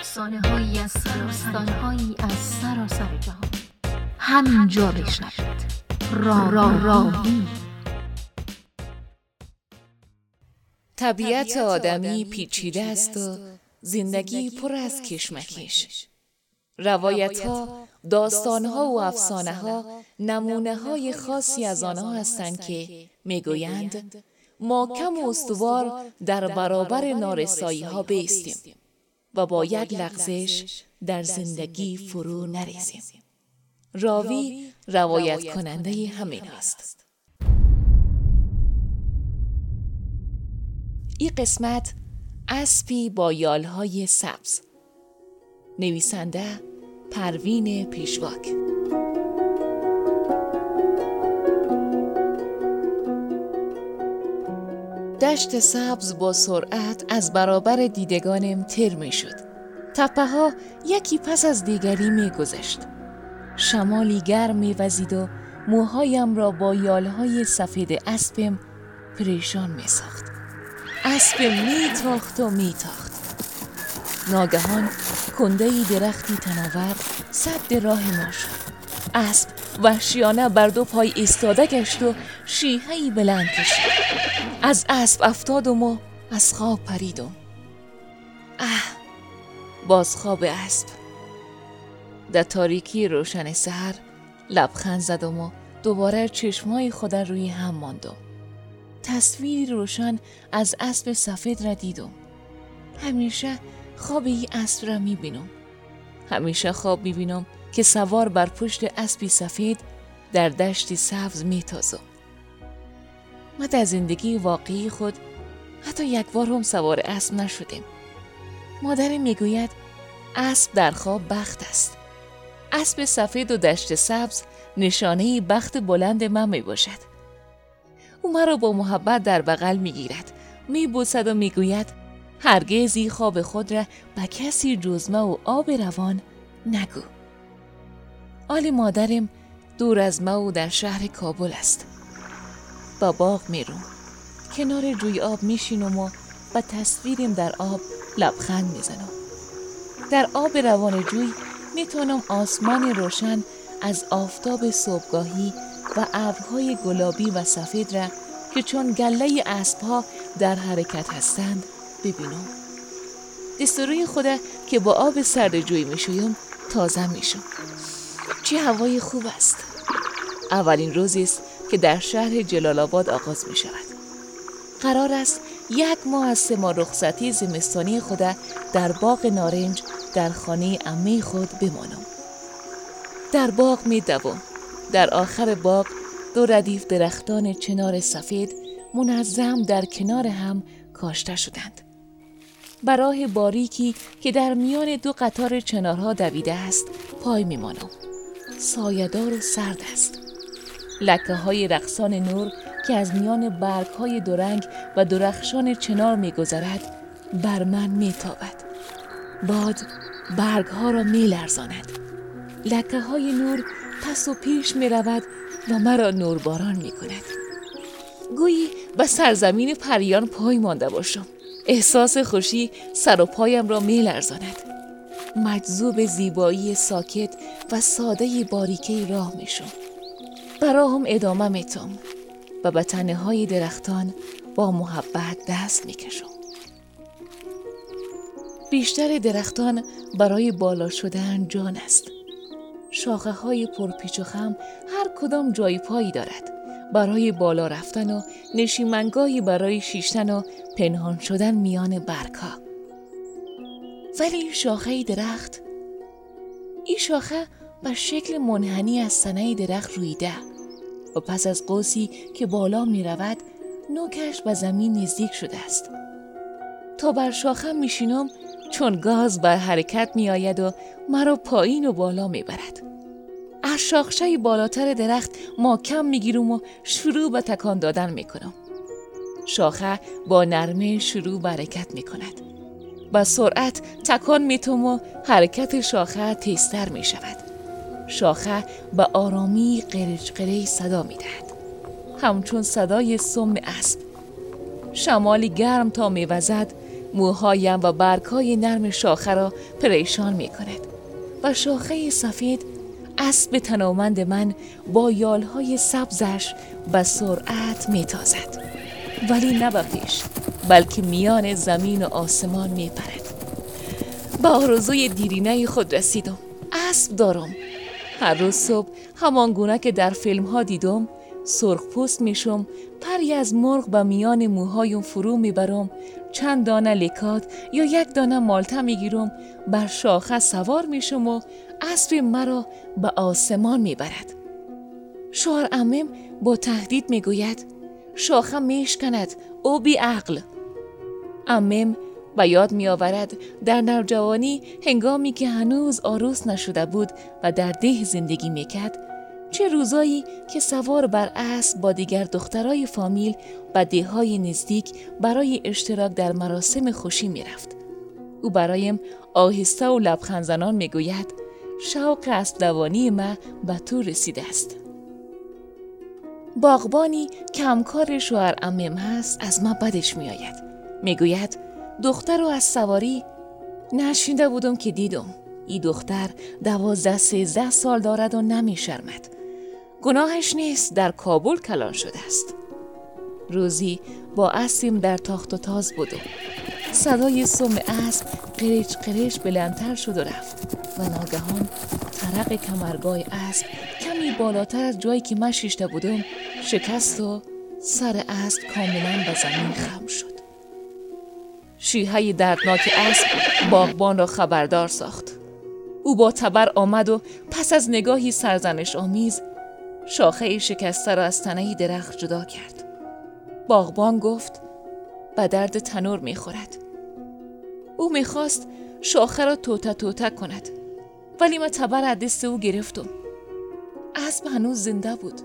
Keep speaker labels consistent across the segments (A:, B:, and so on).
A: افسانه هایی از هایی از سراسر جهان. همینجا بشنوید. را را
B: طبیعت آدمی پیچیده است و زندگی پر از کشمکش. روایت ها، داستان ها و افسانه ها نمونه های خاصی از آنها هستند که می‌گویند ما کم و استوار در برابر نارسایی ها بیستیم. و با یک لغزش در زندگی فرو نریزیم. راوی روایت کننده همین است. این قسمت اسبی با یالهای سبز نویسنده پروین پیشواک دشت سبز با سرعت از برابر دیدگانم تر می شد. تپه ها یکی پس از دیگری می گذشت. شمالی گرم می وزید و موهایم را با یالهای سفید اسبم پریشان می ساخت. اسبم می تاخت و می تاخت. ناگهان کنده درختی تناور صد راه ما شد. اسب وحشیانه بر دو پای ایستاده گشت و شیههی بلند کشید. از اسب افتادم و از خواب پریدم اه باز خواب اسب. در تاریکی روشن سهر لبخند زدم و دوباره چشمای خود روی هم ماندم تصویری روشن از اسب سفید را دیدم. همیشه خواب این اسب را می‌بینم. همیشه خواب می‌بینم. که سوار بر پشت اسبی سفید در دشتی سبز میتازم. ما در زندگی واقعی خود حتی یک بار هم سوار اسب نشدیم. مادرم می‌گوید اسب در خواب بخت است. اسب سفید و دشت سبز نشانه بخت بلند من می باشد او مرا با محبت در بغل می گیرد می بوسد و می گوید هرگز خواب خود را به کسی جزمه و آب روان نگو. آل مادرم دور از ما و در شهر کابل است. با باغ می‌روم کنار جوی آب میشینم و با تصویرم در آب لبخند می‌زنم. در آب روان جوی می‌تونم آسمان روشن از آفتاب صبحگاهی و ابرهای گلابی و سفید را که چون گله اسبها در حرکت هستند ببینم. دستوروی خود که با آب سرد جوی می‌شویم تازه میشم. چه هوای خوب است. اولین روزی است که در شهر جلال آباد آغاز می شود. قرار است یک ماه از سه ماه رخصتی زمستانی خود در باغ نارنج در خانه امه خود بمانم. در باغ می دوم. در آخر باغ دو ردیف درختان چنار سفید منظم در کنار هم کاشته شدند. برای باریکی که در میان دو قطار چنارها دویده است پای میمانم سایدار و سرد است. لکه های رقصان نور که از میان برگ های درنگ و درخشان چنار میگذرد بر من میتابد. باد برگ ها را میلرزاند. لکه های نور پس و پیش می رود و مرا نورباران می کند گویی به سرزمین پریان پای مانده باشم. احساس خوشی سر و پایم را می لرزاند مجذوب زیبایی ساکت و ساده باریکه راه میشم براهم ادامه میتم و به تنه های درختان با محبت دست می‌کشم بیشتر درختان برای بالا شدن جان است. شاخه های پرپیچ و خم هر کدام جای پایی دارد. برای بالا رفتن و نشیمنگاهی برای شیشتن و پنهان شدن میان برگها. ولی شاخه درخت این شاخه به شکل منحنی از سنه درخت رویده و پس از قوسی که بالا می رود نوکش به زمین نزدیک شده است تا بر شاخه میشینم چون گاز بر حرکت می آید و مرا پایین و بالا می برد. از شاخشه بالاتر درخت ما کم می گیرم و شروع به تکان دادن می کنم. شاخه با نرمه شروع به حرکت می کند. با سرعت تکان میتوم و حرکت شاخه تیزتر می شود. شاخه به آرامی قرج قریج صدا می دهد. همچون صدای سم اسب. شمالی گرم تا میوزد موهایم و برگهای نرم شاخه را پریشان می کند و شاخه سفید اسب تنومند من با یالهای سبزش به سرعت می تازد. ولی نه بلکه میان زمین و آسمان می پرد. به آرزوی دیرینه خود رسیدم. اسب دارم. هر روز صبح همان گونه که در فیلم ها دیدم سرخ پوست میشم پری از مرغ به میان موهایم فرو می‌برم چند دانه لکات یا یک دانه مالته می‌گیرم بر شاخه سوار میشم و اسب مرا به آسمان می‌برد. شوهر امم با تهدید می‌گوید شاخه میشکند او بی عقل امم و یاد می آورد در نوجوانی هنگامی که هنوز آروس نشده بود و در ده زندگی می کرد چه روزایی که سوار بر اسب با دیگر دخترای فامیل و های نزدیک برای اشتراک در مراسم خوشی می رفت. او برایم آهسته و لبخند زنان می گوید شوق اسب دوانی ما به تو رسیده است. باغبانی که همکار شوهر امم هست از ما بدش می آید. می گوید دختر رو از سواری نشینده بودم که دیدم. ای دختر دوازده سیزده سال دارد و نمی شرمد. گناهش نیست در کابل کلان شده است روزی با اسیم در تاخت و تاز بود صدای سم اسب قریچ قریچ بلندتر شد و رفت و ناگهان طرق کمرگاه اسب کمی بالاتر از جایی که من شیشته بودم شکست و سر اسب کاملا به زمین خم شد شیهه دردناک اسب باغبان را خبردار ساخت او با تبر آمد و پس از نگاهی سرزنش آمیز شاخه شکسته را از تنه درخت جدا کرد. باغبان گفت به درد تنور می‌خورد. او می‌خواست شاخه را توته توته کند ولی ما تبر دست او گرفتم. اسب هنوز زنده بود.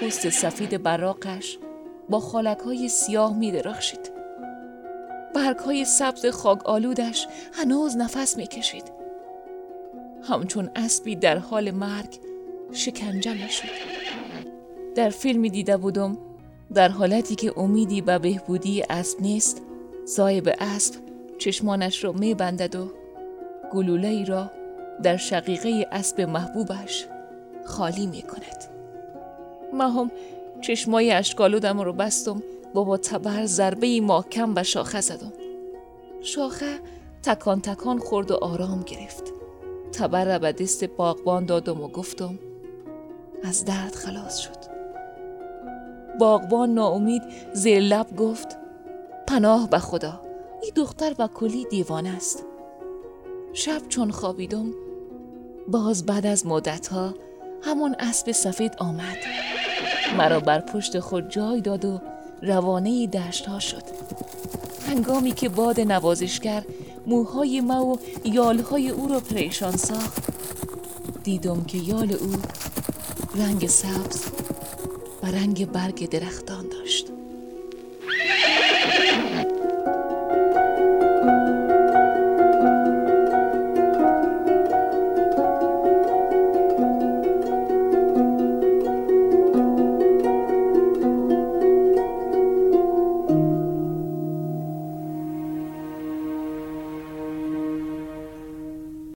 B: پوست سفید براقش با خالک های سیاه می درخشید. برگ های سبز خاک آلودش هنوز نفس می کشید. همچون اسبی در حال مرگ شکنجه می شد. در فیلمی دیده بودم در حالتی که امیدی به بهبودی اسب نیست صاحب اسب چشمانش را می بندد و گلوله ای را در شقیقه اسب محبوبش خالی می کند. ما هم چشمای اشکالودم رو بستم با تبر ضربه محکم به شاخه زدم. شاخه تکان تکان خورد و آرام گرفت. تبر را به دست باغبان دادم و گفتم از درد خلاص شد باغبان ناامید زیر لب گفت پناه به خدا این دختر و کلی دیوانه است شب چون خوابیدم باز بعد از مدتها همون اسب سفید آمد مرا بر پشت خود جای داد و روانه دشت ها شد. هنگامی که باد نوازشگر موهای ما و یالهای او را پریشان ساخت دیدم که یال او رنگ سبز و رنگ برگ درختان داشت.